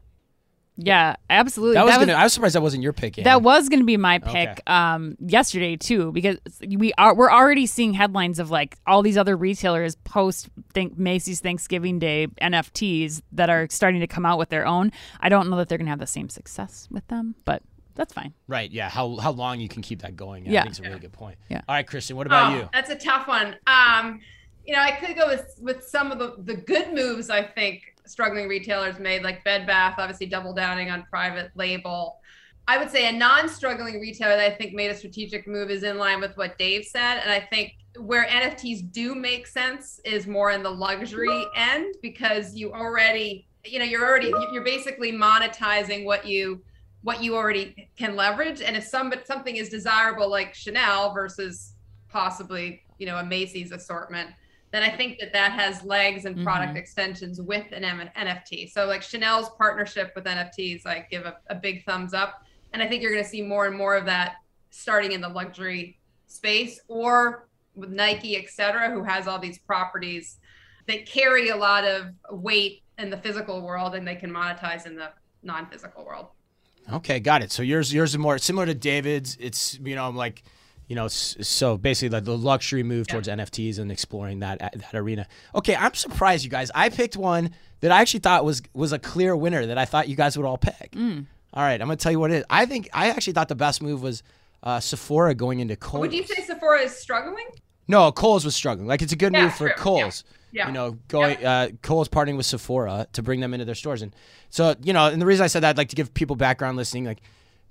Yeah, absolutely. That was, gonna. I was surprised that wasn't your pick. Andy. that was going to be my pick Okay. um, yesterday too, because we are we're already seeing headlines of like all these other retailers post think Macy's Thanksgiving Day NFTs that are starting to come out with their own. I don't know that they're going to have the same success with them, but that's fine. right. Yeah. How how long you can keep that going? Yeah. I think it's a really good point. Yeah. All right, Kristin. What about Oh, you? That's a tough one. Um, you know, I could go with with some of the the good moves I think struggling retailers made, like Bed Bath, obviously double downing on private label. I would say a non-struggling retailer that I think made a strategic move is in line with what Dave said, and I think where NFTs do make sense is more in the luxury end because you already, you know, you're already you're basically monetizing what you what you already can leverage, and if some something is desirable like Chanel versus possibly you know a Macy's assortment, then I think that that has legs and product Mhm. extensions with an M- NFT. So like Chanel's partnership with NFTs, I give a, a big thumbs up, and I think you're going to see more and more of that starting in the luxury space or with Nike, et cetera, who has all these properties that carry a lot of weight in the physical world and they can monetize in the non-physical world. Okay, got it. So yours yours is more similar to David's. It's you know I'm like you know so basically like the luxury move towards NFTs and exploring that that arena. Okay, I'm surprised you guys. I picked one that I actually thought was was a clear winner that I thought you guys would all pick. Mm. All right, I'm gonna tell you what it is. I think I actually thought the best move was uh, Sephora going into Kohl's. Would you say Sephora is struggling? No, Kohl's was struggling. Like it's a good Yeah, move for true. Kohl's. Yeah. You know, going uh, Kohl's partnering with Sephora to bring them into their stores, and so you know, and the reason I said that, I'd like to give people background listening, like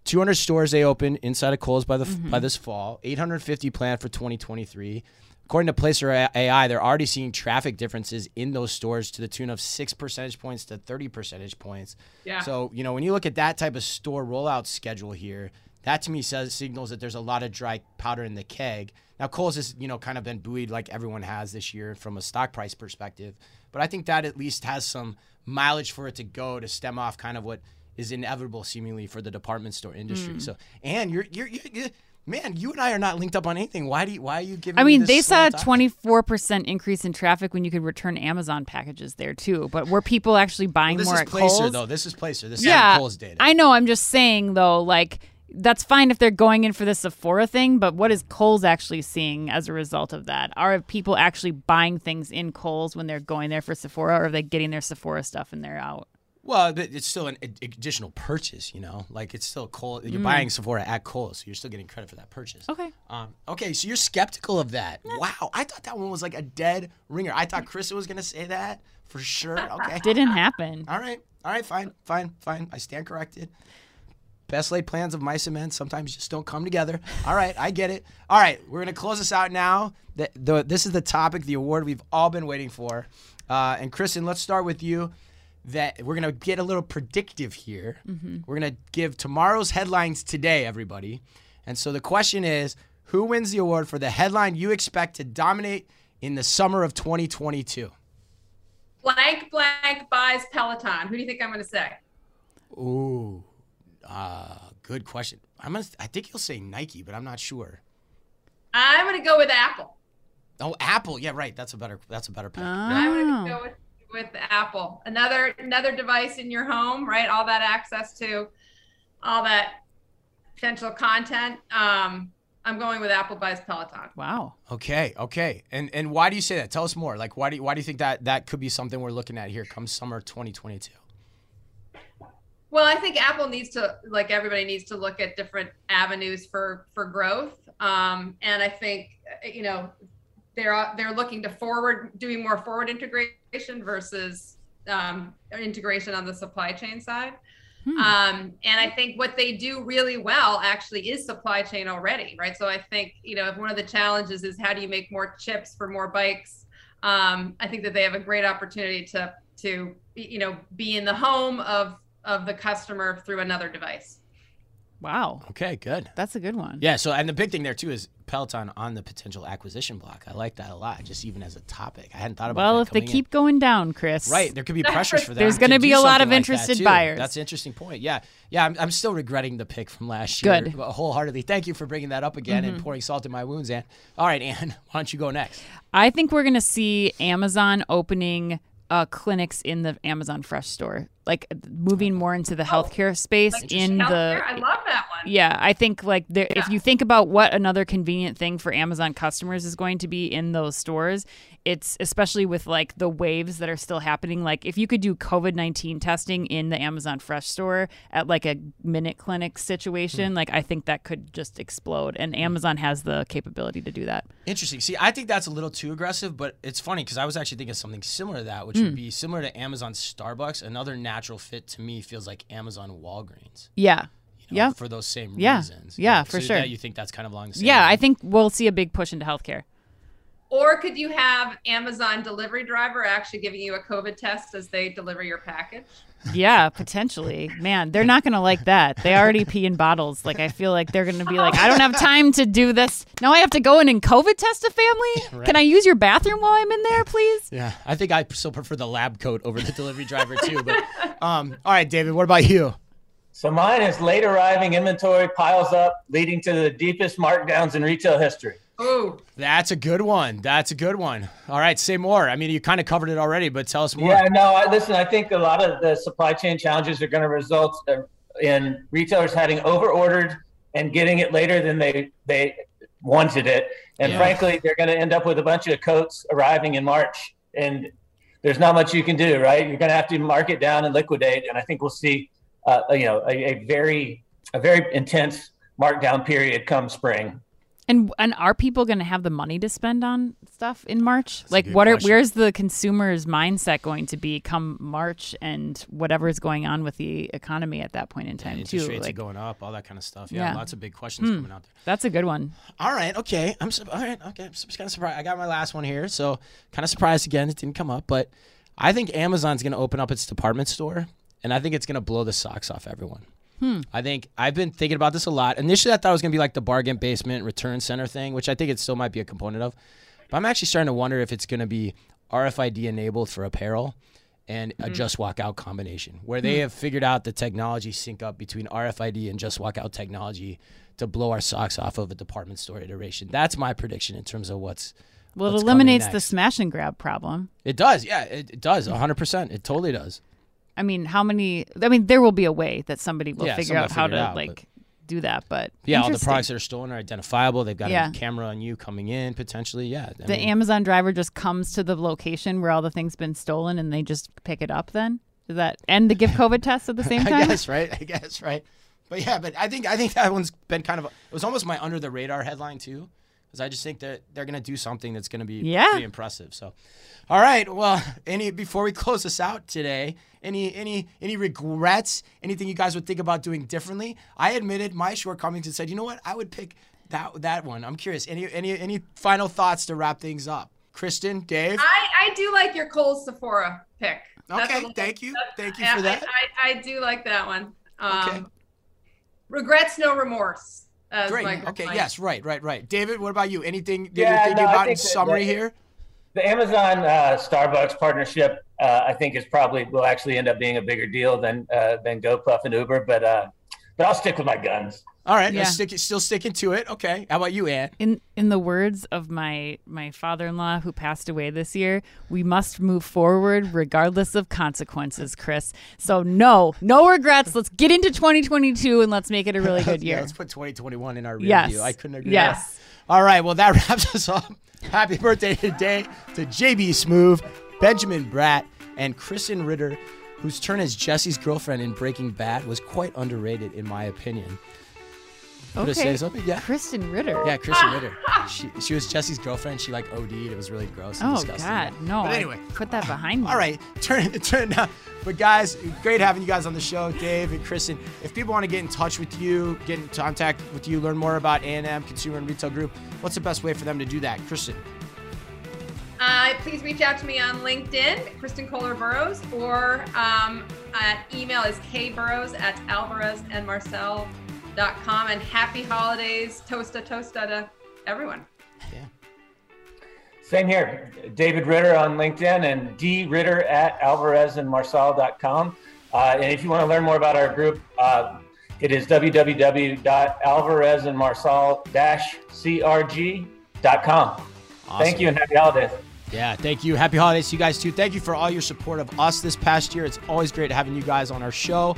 200 stores they open inside of Kohl's by the by this fall, 850 planned for 2023. According to Placer AI, they're already seeing traffic differences in those stores to the tune of six percentage points to 30 percentage points. Yeah. So you know, when you look at that type of store rollout schedule here, that to me says signals that there's a lot of dry powder in the keg. Now Kohl's has you know kind of been buoyed like everyone has this year from a stock price perspective, but I think that at least has some mileage for it to go to stem off kind of what is inevitable seemingly for the department store industry. Hmm. So and you're you're, you're, you man, you and I are not linked up on anything. Why do you, why are you giving? I me mean, this they saw a 24% increase in traffic when you could return Amazon packages there too. But were people actually buying Well, this more is at Placer Kohl's? though. This is Placer. This yeah, is Kohl's data. I know. I'm just saying though, like that's fine if they're going in for the Sephora thing, but what is Kohl's actually seeing as a result of that? Are people actually buying things in Kohl's when they're going there for Sephora, or are they getting their Sephora stuff and they're out? Well, it's still an additional purchase, you know. Like it's still Kohl. You're buying Sephora at Kohl's, so you're still getting credit for that purchase. Okay. Um, okay, so you're skeptical of that. Wow, I thought that one was like a dead ringer. I thought Chris was gonna say that for sure. Okay. [laughs] Didn't happen. All right. All right. Fine. Fine. Fine. I stand corrected. Best laid plans of mice and men sometimes just don't come together. All right, I get it. All right, we're gonna close this out now. The, the, this is the topic, the award we've all been waiting for. Uh, and Kristin, let's start with you. that we're gonna get a little predictive here. We're gonna give tomorrow's headlines today, everybody. And so the question is, who wins the award for the headline you expect to dominate in the summer of 2022? Blank blank buys Peloton. Who do you think I'm going to say? Ooh, uh, good question. I'm gonna. I think you'll say Nike, but I'm not sure. I'm going to go with Apple. Oh, Apple. Yeah, right. That's a better. That's a better pick. I'm going Oh. to go with, with Apple. Another another device in your home, right? All that access to all that potential content. Um, I'm going with Apple buys Peloton. Wow. Okay, okay. And and why do you say that? Tell us more. Like why do you, why do you think that that could be something we're looking at here come summer 2022? Well, I think Apple needs to, like everybody needs to look at different avenues for for growth. Um, and I think, you know, they're they're looking to forward, doing more forward integration versus um, integration on the supply chain side. Hmm. Um, and I think what they do really well actually is supply chain already, right? So I think, you know, if one of the challenges is how do you make more chips for more bikes, um, I think that they have a great opportunity to to you know be in the home of of the customer through another device. Wow. Okay, good. That's a good one. Yeah. So and the big thing there too is Peloton on the potential acquisition block. I like that a lot. Just even as a topic, I hadn't thought about. Well, that if they coming in. keep going down, Chris. Right, there could be [laughs] pressures for that. There's gonna be a lot of something like that, interested too. buyers. That's an interesting point. Yeah, yeah. I'm, I'm still regretting the pick from last year. Good. but wholeheartedly. Thank you for bringing that up again Mm-hmm. and pouring salt in my wounds. Anne. All right, Anne. [laughs] Why don't you go next? I think we're going to see Amazon opening uh, clinics in the Amazon Fresh store, like moving more into the oh, healthcare space Like in the. I love that one. Yeah, I think like there, if you think about what another convenient thing for Amazon customers is going to be in those stores, it's especially with like the waves that are still happening. Like if you could do COVID nineteen testing in the Amazon Fresh store at like a minute clinic situation, like I think that could just explode. And Amazon has the capability to do that. Interesting. See, I think that's a little too aggressive, but it's funny because I was actually thinking something similar to that, which Hmm. would be similar to Amazon Starbucks. Another natural fit to me feels like Amazon Walgreens. Yeah. You know, Yeah. For those same Yeah. reasons. Yeah, for sure. that you think that's kind of along the same Yeah, line? I think we'll see a big push into healthcare. Or could you have Amazon delivery driver actually giving you a COVID test as they deliver your package? Yeah, potentially. Man, they're not going to like that. They already pee in bottles. Like, I feel like they're going to be like, I don't have time to do this. Now I have to go in and COVID test a family? Can I use your bathroom while I'm in there, please? Yeah, I think I still prefer the lab coat over the delivery driver too. But um, all right, David, what about you? So mine is late arriving inventory piles up, leading to the deepest markdowns in retail history. Ooh, That's a good one. That's a good one. All right, say more. I mean, you kind of covered it already, but tell us more. Yeah, no, I, listen, I think a lot of the supply chain challenges are going to result uh, in retailers having overordered and getting it later than they they wanted it. And Yeah. frankly, they're going to end up with a bunch of coats arriving in March, and there's not much you can do, right? You're going to have to mark it down and liquidate, and I think we'll see, uh, you know, a, a very a very intense markdown period come spring. And and are people going to have the money to spend on stuff in March? like, what are where's the consumer's mindset going to be come March and whatever is going on with the economy at that point in time Interest too? rates are Like, going up, all that kind of stuff. Yeah, Yeah. Hmm. lots of big questions coming out there. that's a good one. All right, okay. I'm su- all right. Okay, I'm kind of surprised. I got my last one here, so kind of surprised again it didn't come up. But I think Amazon's going to open up its department store, and I think it's going to blow the socks off everyone. Hmm. I think I've been thinking about this a lot. Initially, I thought it was going to be like the bargain basement return center thing, which I think it still might be a component of. But I'm actually starting to wonder if it's going to be RFID enabled for apparel and a mm-hmm. just walk out combination where they hmm. have figured out the technology sync up between RFID and just walk out technology to blow our socks off of a department store iteration. That's my prediction in terms of what's Well, it what's coming eliminates the smash and grab problem. it does. Yeah, it, it does. 100%. It totally does. I mean, how many? I mean, there will be a way that somebody will Yeah, figure out how figure to out, like do that. But Yeah, all the products that are stolen are identifiable. They've got Yeah. a camera on you coming in potentially. Yeah. I the mean, Amazon driver just comes to the location where all the things been stolen, and they just pick it up. Then Does that and the give COVID test at the same [laughs] I time? guess right. I guess right. But yeah, but I think I think that one's been kind of a, it was almost my under the radar headline too, because I just think that they're gonna do something that's gonna be Yeah. pretty impressive. So, all right. Well, any before we close this out today, any any any regrets? Anything you guys would think about doing differently? I admitted my shortcomings and said, you know what, I would pick that that one. I'm curious. Any any any final thoughts to wrap things up? Kristin, Dave. I, I do like your Kohl Sephora pick. That's Okay, little- thank you. Thank you Yeah, for that. I, I, I do like that one. Um, Okay. Regrets, no remorse. as Great. Okay. my- Yes. Right. Right. Right. David, what about you? Anything that Yeah, you're thinking no, I about in think summary that- here? The Amazon uh, Starbucks partnership, uh, I think, is probably will actually end up being a bigger deal than uh, than GoPuff and Uber. But uh, but I'll stick with my guns. All right. Yeah. Stick, still sticking to it. Okay. How about you, Anne? In in the words of my my father-in-law who passed away this year, we must move forward regardless of consequences, Chris. So no, no regrets. Let's get into 2022 and let's make it a really [laughs] good Yeah, year. let's put 2021 in our review. Yes. I couldn't agree. Yes. more. All right. Well, that [laughs] wraps us up. Happy birthday today to JB Smoove, Benjamin Bratt, and Krysten Ritter, whose turn as Jesse's girlfriend in Breaking Bad was quite underrated, in my opinion. Want to say Okay. something? Yeah. Krysten Ritter. Yeah, Krysten Ritter. [laughs] She, she was Jesse's girlfriend. She like OD'd. It was really gross and Oh disgusting. God, no! But I anyway, put that behind me. all right, [laughs] turn turn it down. But guys, great having you guys on the show, Dave and Kristin. If people want to get in touch with you, get in contact with you, learn more about A&M Consumer and Retail Group, what's the best way for them to do that, Kristin? Uh, please reach out to me on LinkedIn, Kristin Kohler Burrows, or um, at email is kburrows at alvarezandmarsal.com. And happy holidays, toasta toasta to everyone. Yeah. Same here. David Ritter on LinkedIn and D Ritter at alvarezandmarsal.com. Uh, and if you want to learn more about our group, uh, it is www.alvarezandmarsal-crg.com. Thank you and happy holidays. Yeah, thank you. Happy holidays to you guys too. Thank you for all your support of us this past year. It's always great having you guys on our show.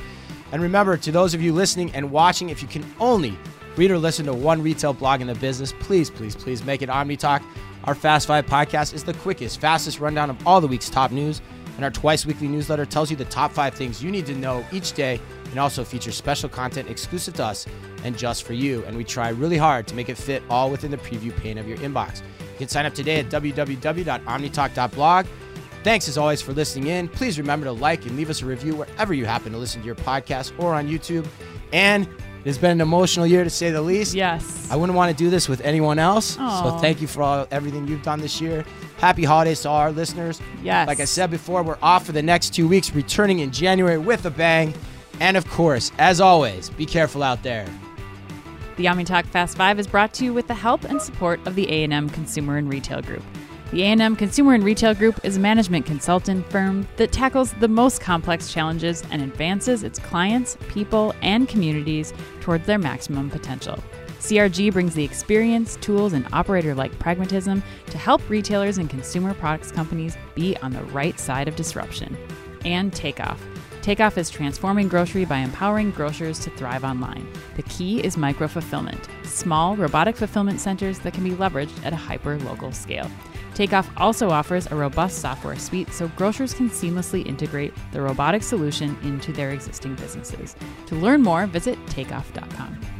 And remember, to those of you listening and watching, if you can only read or listen to one retail blog in the business, please, please, please make it Omni Talk. Our Fast Five podcast is the quickest, fastest rundown of all the week's top news. And our twice weekly newsletter tells you the top five things you need to know each day and also features special content exclusive to us and just for you. And we try really hard to make it fit all within the preview pane of your inbox. You can sign up today at www.omnitalk.blog. Thanks as always for listening in. Please remember to like and leave us a review wherever you happen to listen to your podcast or on YouTube. And it has been an emotional year to say the least. Yes. I wouldn't want to do this with anyone else. So thank you for all, everything you've done this year. Happy holidays to all our listeners. Yes. Like I said before, we're off for the next two weeks, returning in January with a bang. And of course, as always, be careful out there. The OmniTalk Fast Five is brought to you with the help and support of the A&M Consumer and Retail Group. The A&M Consumer and Retail Group is a management consultant firm that tackles the most complex challenges and advances its clients, people, and communities towards their maximum potential. CRG brings the experience, tools, and operator-like pragmatism to help retailers and consumer products companies be on the right side of disruption. And Takeoff. Takeoff is transforming grocery by empowering grocers to thrive online. The key is micro fulfillment, small robotic fulfillment centers that can be leveraged at a hyper local scale. Takeoff also offers a robust software suite so grocers can seamlessly integrate the robotic solution into their existing businesses. To learn more, visit takeoff.com.